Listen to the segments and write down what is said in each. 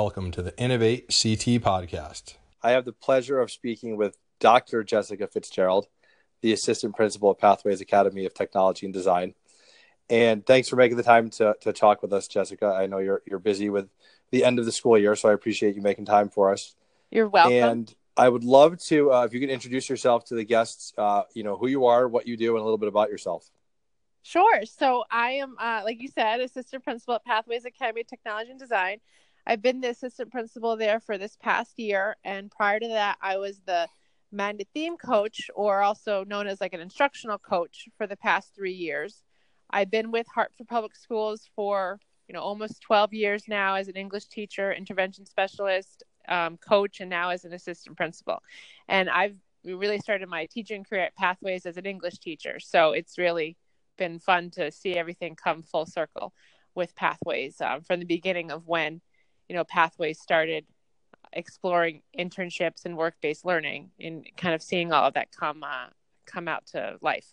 Welcome to the Innovate CT podcast. I have the pleasure of speaking with Dr. Jessica Fitzgerald, the assistant principal at Pathways Academy of Technology and Design. And thanks for making the time to, to talk with us, Jessica. I know you're you're busy with the end of the school year, so I appreciate you making time for us. You're welcome. And I would love to, uh, if you could introduce yourself to the guests, uh, you know, who you are, what you do, and a little bit about yourself. Sure. So I am, uh, like you said, assistant principal at Pathways Academy of Technology and Design. I've been the assistant principal there for this past year, and prior to that, I was the Magnet Theme coach, or also known as like an instructional coach, for the past three years. I've been with Hartford Public Schools for you know almost 12 years now as an English teacher, intervention specialist, um, coach, and now as an assistant principal. And I've really started my teaching career at Pathways as an English teacher, so it's really been fun to see everything come full circle with Pathways um, from the beginning of when you know pathways started exploring internships and work-based learning and kind of seeing all of that come uh, come out to life.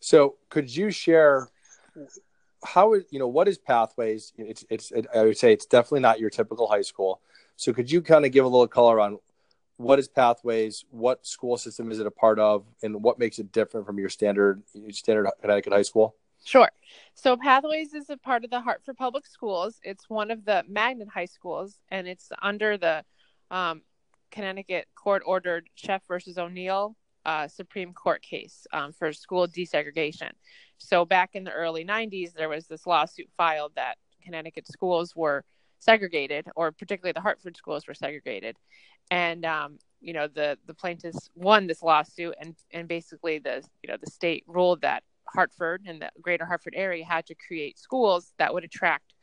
So could you share how you know what is pathways? It's it's it, i would say it's definitely not your typical high school. So could you kind of give a little color on what is pathways what school system is it a part of and what makes it different from your standard standard connecticut high school Sure. So Pathways is a part of the Hartford Public Schools. It's one of the magnet high schools, and it's under the um, Connecticut court ordered Sheff versus O'Neill uh, Supreme Court case um, for school desegregation. So back in the early 90s, there was this lawsuit filed that Connecticut schools were segregated, or particularly the Hartford schools were segregated, and um, you know the the plaintiffs won this lawsuit, and and basically the you know the state ruled that Hartford and the greater Hartford area had to create schools that would attract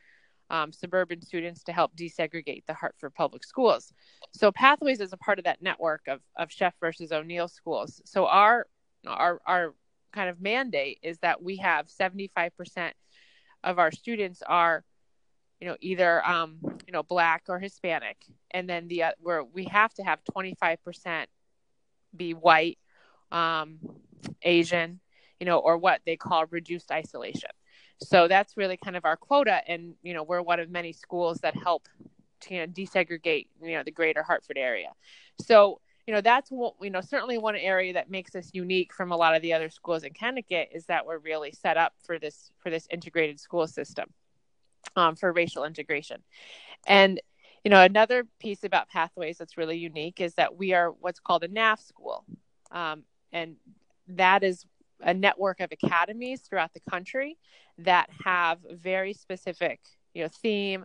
um, suburban students to help desegregate the Hartford public schools. So Pathways is a part of that network of, of Sheff versus O'Neill schools. So our our our kind of mandate is that we have 75% of our students are you know either um, you know black or hispanic and then the uh, where we have to have 25% be white um, asian you know, or what they call reduced isolation. So that's really kind of our quota. And, you know, we're one of many schools that help to you know, desegregate, you know, the greater Hartford area. So, you know, that's what, you know, certainly one area that makes us unique from a lot of the other schools in Connecticut is that we're really set up for this, for this integrated school system um, for racial integration. And, you know, another piece about Pathways that's really unique is that we are what's called a NAF school. Um, and that is a network of academies throughout the country that have very specific, you know, theme,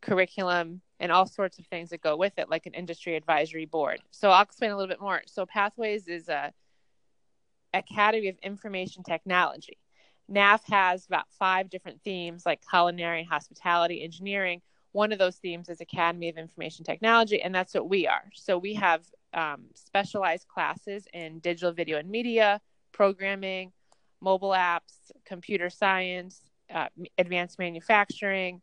curriculum, and all sorts of things that go with it, like an industry advisory board. So I'll explain a little bit more. So Pathways is a Academy of Information Technology. NAF has about five different themes like culinary and hospitality, engineering. One of those themes is Academy of Information Technology, and that's what we are. So we have um, specialized classes in digital video and media, programming, mobile apps, computer science, uh, advanced manufacturing,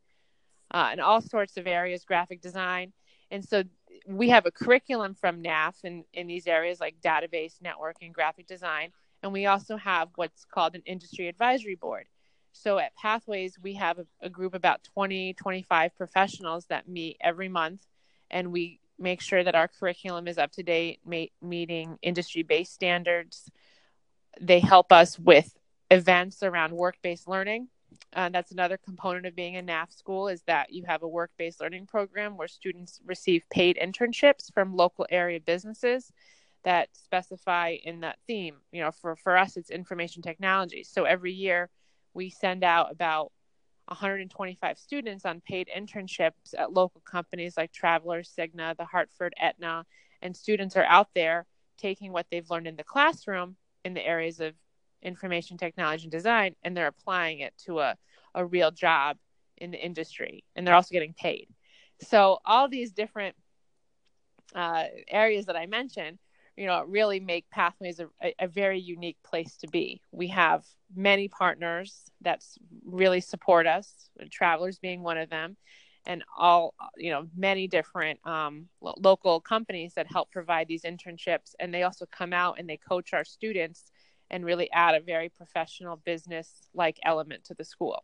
uh, and all sorts of areas, graphic design. And so we have a curriculum from NAF in, in these areas like database, network, and graphic design. And we also have what's called an industry advisory board. So at Pathways, we have a, a group about 20, 25 professionals that meet every month, and we make sure that our curriculum is up to date, ma- meeting industry based standards, they help us with events around work-based learning. Uh, that's another component of being a NAF school is that you have a work-based learning program where students receive paid internships from local area businesses that specify in that theme. You know, for, for us, it's information technology. So every year we send out about 125 students on paid internships at local companies like Travelers, Cigna, the Hartford, Aetna, and students are out there taking what they've learned in the classroom in the areas of information technology and design and they're applying it to a, a real job in the industry and they're also getting paid. So all these different uh, areas that i mentioned you know really make pathways a, a, very unique place to be. We have many partners that really support us travelers being one of them and all you know many different um, lo- local companies that help provide these internships and they also come out and they coach our students and really add a very professional business like element to the school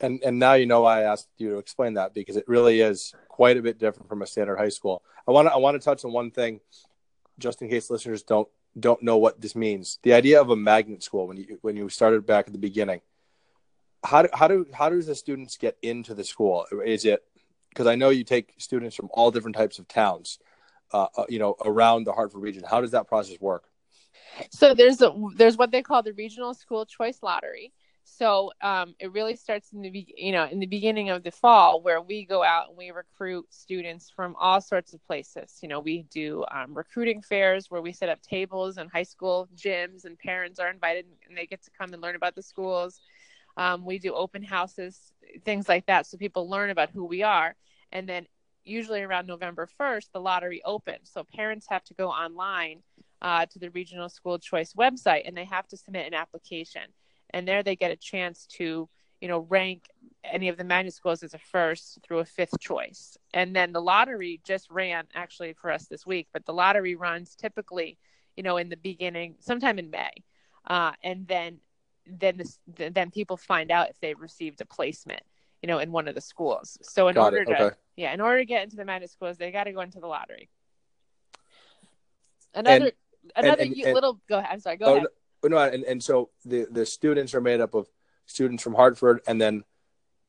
And and now you know why I asked you to explain that because it really is quite a bit different from a standard high school. I want to I want to touch on one thing, just in case listeners don't don't know what this means. The idea of a magnet school when you when you started back at the beginning. How do how do how does the students get into the school? Is it because I know you take students from all different types of towns, uh, uh, you know, around the Hartford region. How does that process work? So there's a, there's what they call the regional school choice lottery. So um, it really starts in the be- you know in the beginning of the fall where we go out and we recruit students from all sorts of places. You know, we do um, recruiting fairs where we set up tables in high school gyms and parents are invited and they get to come and learn about the schools. Um, we do open houses, things like that, so people learn about who we are. And then usually around November 1st, the lottery opens. So parents have to go online uh, to the regional school choice website and they have to submit an application and there they get a chance to you know rank any of the magnet schools as a first through a fifth choice and then the lottery just ran actually for us this week but the lottery runs typically you know in the beginning sometime in may uh, and then then this, then people find out if they've received a placement you know in one of the schools so in Got order it. to Okay. yeah in order to get into the magnet schools they got to go into the lottery another another and- and- little go ahead i'm sorry go Oh, ahead no, and, and so the the students are made up of students from Hartford and then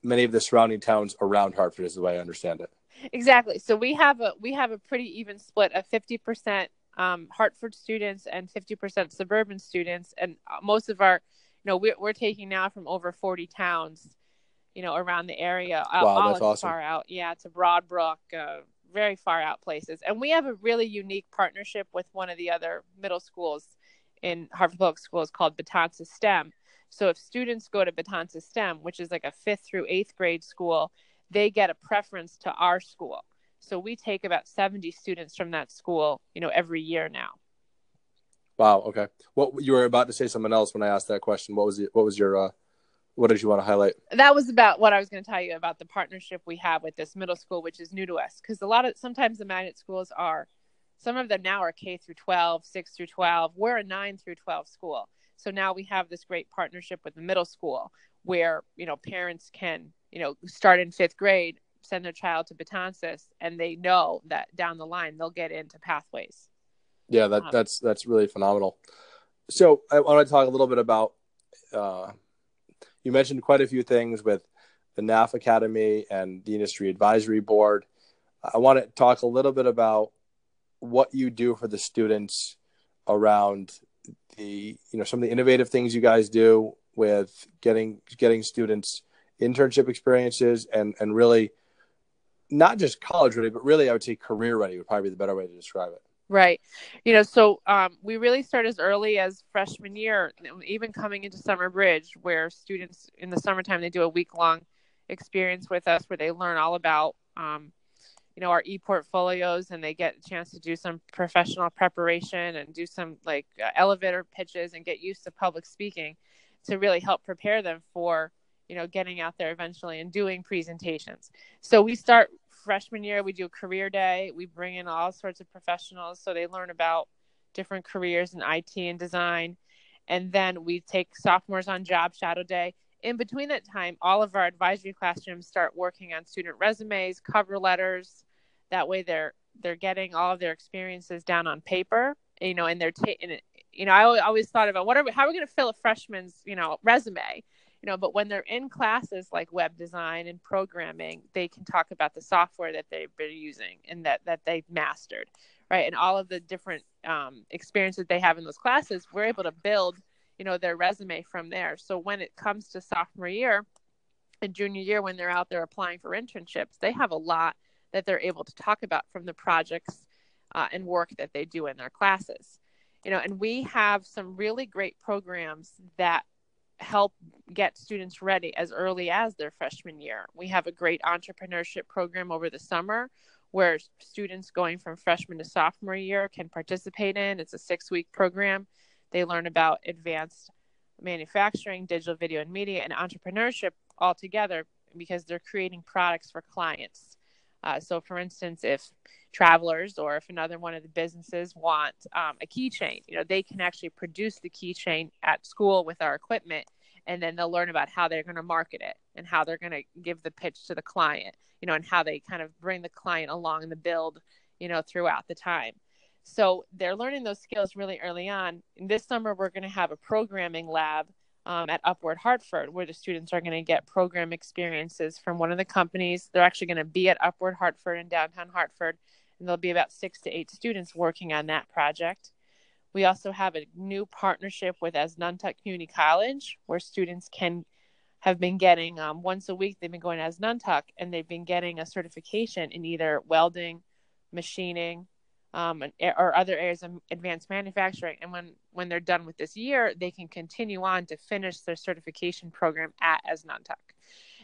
many of the surrounding towns around Hartford is the way I understand it. Exactly. So we have a we have a pretty even split of fifty percent um, Hartford students and fifty percent suburban students, and uh, most of our, know, we're we're taking now from over forty towns, you know, around the area. uh, Wow, all that's awesome. Far out, yeah, to Broadbrook, uh, very far out places, and we have a really unique partnership with one of the other middle schools in Hartford Public Schools called Betances STEM. So if students go to Betances STEM, which is like a fifth through eighth grade school, they get a preference to our school. So we take about 70 students from that school, you know, every year now. Wow. Okay. What you were about to say something else when I asked that question. What was it? What was your? Uh, what did you want to highlight? That was about what I was going to tell you about the partnership we have with this middle school, which is new to us. Because a lot of sometimes the magnet schools are, some of them now are K through 12, 6 through 12. We're a 9 through 12 school. So now we have this great partnership with the middle school where, you know, parents can, you know, start in fifth grade, send their child to Betances, and they know that down the line they'll get into pathways. Yeah, that that's that's really phenomenal. So I want to talk a little bit about. Uh, you mentioned quite a few things with the NAF Academy and the Industry Advisory Board. I want to talk a little bit about what you do for the students around the you know some of the innovative things you guys do with getting getting students internship experiences and and really not just college ready but really I would say career ready would probably be the better way to describe it. Right. You know, so um, we really start as early as freshman year, even coming into Summer Bridge, where students in the summertime they do a week long experience with us where they learn all about, um, you know, our e portfolios and they get a chance to do some professional preparation and do some like uh, elevator pitches and get used to public speaking to really help prepare them for, you know, getting out there eventually and doing presentations. So we start freshman year we do a career day. We bring in all sorts of professionals so they learn about different careers in it and design. And then we take sophomores on job shadow day. In between that time all of our advisory classrooms start working on student resumes cover letters. That way they're they're getting all of their experiences down on paper you know and they're taking you know i always thought about what are we, how are we going to fill a freshman's you know resume you know but when they're in classes like web design and programming they can talk about the software that they've been using and that that they've mastered right? And all of the different um, experiences they have in those classes we're able to build you know their resume from there. So when it comes to sophomore year and junior year when they're out there applying for internships they have a lot that they're able to talk about from the projects uh, and work that they do in their classes. You know and we have some really great programs that help get students ready as early as their freshman year. We have a great entrepreneurship program over the summer where students going from freshman to sophomore year can participate in. It's a six week program. They learn about advanced manufacturing, digital video and media, and entrepreneurship all together because they're creating products for clients. Uh, so, for instance, if travelers or if another one of the businesses want um, a keychain, you know, they can actually produce the keychain at school with our equipment and then they'll learn about how they're going to market it and how they're going to give the pitch to the client you know and how they kind of bring the client along the build you know throughout the time. So they're learning those skills really early on. This summer we're going to have a programming lab um, at upward hartford where the students are going to get program experiences from one of the companies they're actually going to be at upward hartford in downtown hartford and there'll be about six to eight students working on that project we also have a new partnership with Asnuntuck Community College, where students can have been getting um, once a week. They've been going to Asnuntuck, and they've been getting a certification in either welding, machining, um, or other areas of advanced manufacturing. And when when they're done with this year, they can continue on to finish their certification program at Asnuntuck.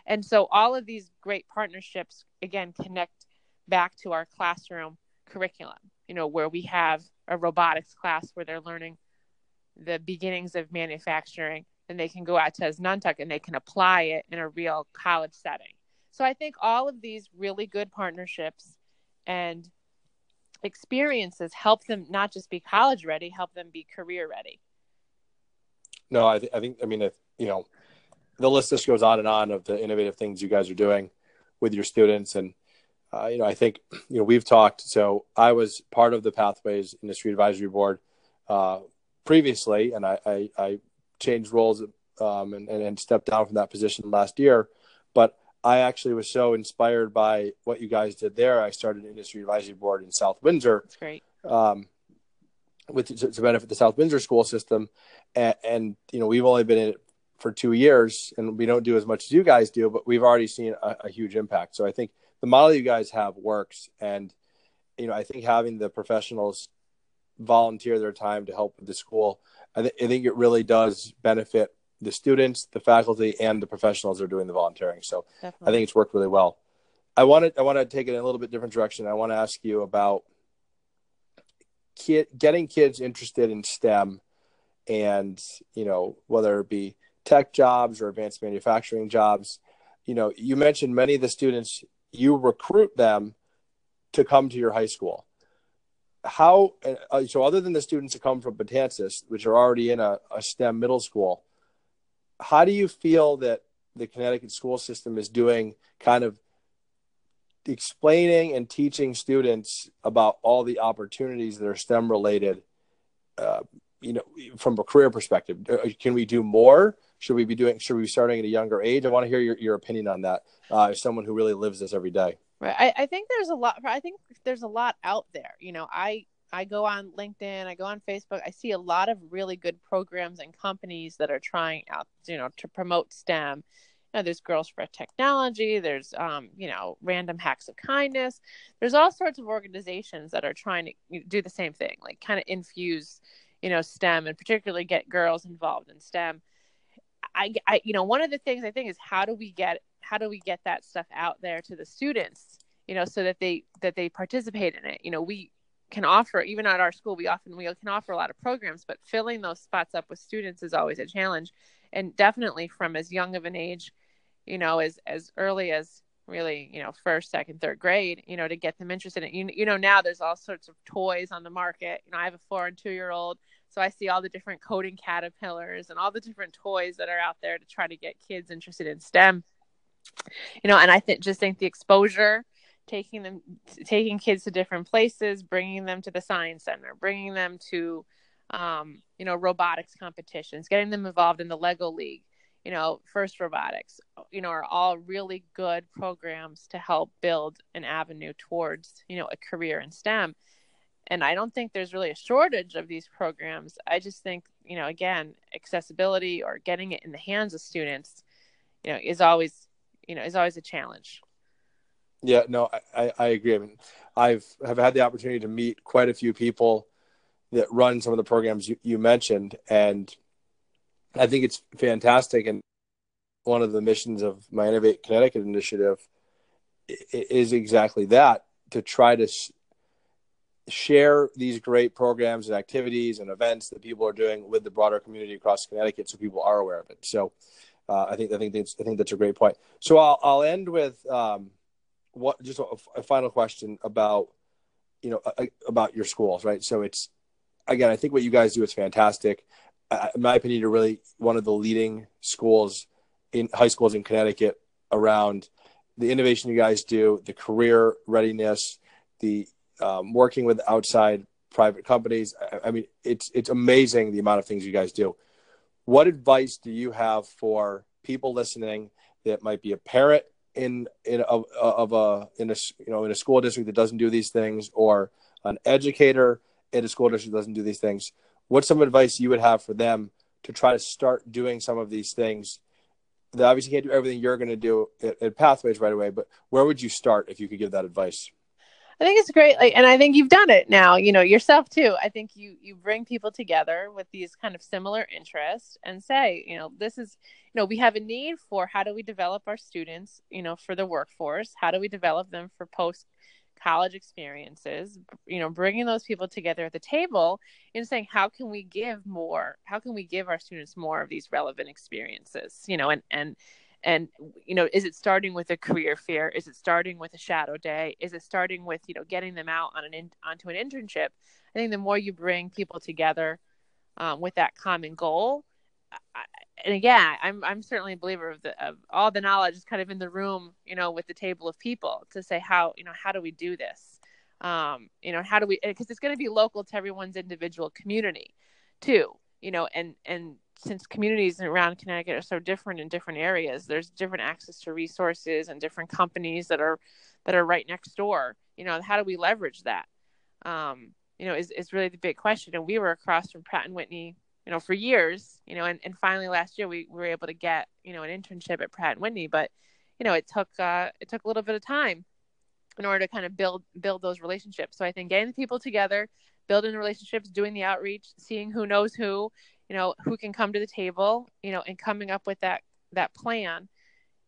And so all of these great partnerships again connect back to our classroom curriculum. You know, where we have a robotics class where they're learning the beginnings of manufacturing and they can go out to Asnuntuck and they can apply it in a real college setting. So I think all of these really good partnerships and experiences help them not just be college ready, help them be career ready. No, I, th- I think, I mean, if, you know, the list just goes on and on of the innovative things you guys are doing with your students. And uh, you know, I think you know we've talked. So I was part of the Pathways Industry Advisory Board uh, previously, and I, I, I changed roles um, and, and stepped down from that position last year. But I actually was so inspired by what you guys did there. I started an industry advisory board in South Windsor. That's great. Um, with to, to, benefit the South Windsor school system, and, and, you know we've only been in it for two years, and we don't do as much as you guys do, but we've already seen a, a huge impact. So I think the model you guys have works and you know i think having the professionals volunteer their time to help with the school I, th- I think it really does benefit the students the faculty and the professionals that are doing the volunteering so Definitely. i think it's worked really well i want to i want to take it in a little bit different direction i want to ask you about kid getting kids interested in stem and you know whether it be tech jobs or advanced manufacturing jobs you know you mentioned many of the students you recruit them to come to your high school. How uh, so? Other than the students that come from Betances, which are already in a, a STEM middle school, how do you feel that the Connecticut school system is doing kind of explaining and teaching students about all the opportunities that are STEM related, uh, you know, from a career perspective? Uh, can we do more? Should we be doing? Should we be starting at a younger age? I want to hear your, your opinion on that. Uh, as someone who really lives this every day. Right. I, I think there's a lot. I think there's a lot out there. You know, I I go on LinkedIn, I go on Facebook, I see a lot of really good programs and companies that are trying out, you know, to promote STEM. You know, there's Girls for Technology, there's, um, you know, Random Hacks of Kindness. There's all sorts of organizations that are trying to do the same thing, like kind of infuse, you know, STEM and particularly get girls involved in STEM. I, I, you know, one of the things I think is how do we get how do we get that stuff out there to the students, you know, so that they that they participate in it. You know, we can offer even at our school we often we can offer a lot of programs, but filling those spots up with students is always a challenge, and definitely from as young of an age, you know, as as early as really you know first second third grade you know to get them interested in you, you know now there's all sorts of toys on the market you know i have a four and two year old so I see all the different coding caterpillars and all the different toys that are out there to try to get kids interested in STEM. You know, and I think just think the exposure, taking them, taking kids to different places, bringing them to the science center, bringing them to, um, you know, robotics competitions, getting them involved in the Lego League, you know, First Robotics, you know, are all really good programs to help build an avenue towards, you know, a career in STEM and I don't think there's really a shortage of these programs. I just think, you know, again, accessibility or getting it in the hands of students, you know, is always, you know, is always a challenge. Yeah, no, I, I agree. I mean, I've have had the opportunity to meet quite a few people that run some of the programs you, you mentioned, and I think it's fantastic. And one of the missions of my Innovate Connecticut initiative is exactly that to try to share these great programs and activities and events that people are doing with the broader community across Connecticut, so people are aware of it. So, uh, I think I think that's, I think that's a great point. So I'll I'll end with um, what just a, a, final question about you know a, about your schools, right? So it's again, I think what you guys do is fantastic. in my opinion, you're really one of the leading schools in high schools in Connecticut around the innovation you guys do, the career readiness, the um, working with outside private companies. I, I mean, it's it's amazing the amount of things you guys do. What advice do you have for people listening that might be a parent in in of, of a in a you know in a school district that doesn't do these things or an educator in a school district that doesn't do these things? What's some advice you would have for them to try to start doing some of these things? They obviously can't do everything you're going to do at, at Pathways right away, but where would you start if you could give that advice? I think it's great, like, and I think you've done it now. You know yourself too. I think you you bring people together with these kind of similar interests and say, you know, this is, you know, we have a need for how do we develop our students, you know, for the workforce? How do we develop them for post college experiences? You know, bringing those people together at the table and saying, how can we give more? How can we give our students more of these relevant experiences? You know, and and and you know is it starting with a career fair? Is it starting with a shadow day? Is it starting with you know getting them out on an in, onto an internship? I think the more you bring people together um, with that common goal I, and again i'm i'm certainly a believer of the of all the knowledge is kind of in the room you know with the table of people to say how you know how do we do this? Um, you know how do we because it's going to be local to everyone's individual community too you know and and since communities around Connecticut are so different in different areas, there's different access to resources and different companies that are that are right next door. You know, how do we leverage that? Um, you know, is is really the big question. And we were across from Pratt and Whitney, you know, for years. You know, and, and finally last year we, we were able to get you know an internship at Pratt and Whitney, but you know it took uh, it took a little bit of time in order to kind of build build those relationships. So I think getting the people together, building the relationships, doing the outreach, seeing who knows who, you know who can come to the table you know and coming up with that that plan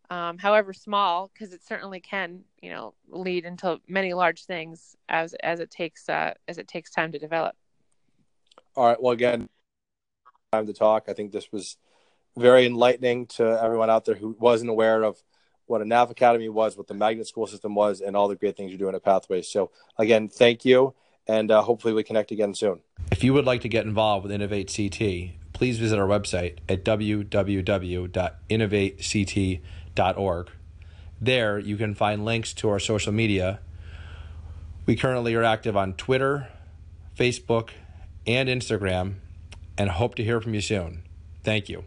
um, however small because it certainly can you know lead into many large things as as it takes uh, as it takes time to develop. All right. Well again time to talk. I think this was very enlightening to everyone out there who wasn't aware of what a NAF Academy was, what the Magnet School System was, and all the great things you're doing at Pathways. So, again, thank you and uh, hopefully we connect again soon. If you would like to get involved with Innovate CT, please visit our website at www.innovatect.org. There, you can find links to our social media. We currently are active on Twitter, Facebook, and Instagram, and hope to hear from you soon. Thank you.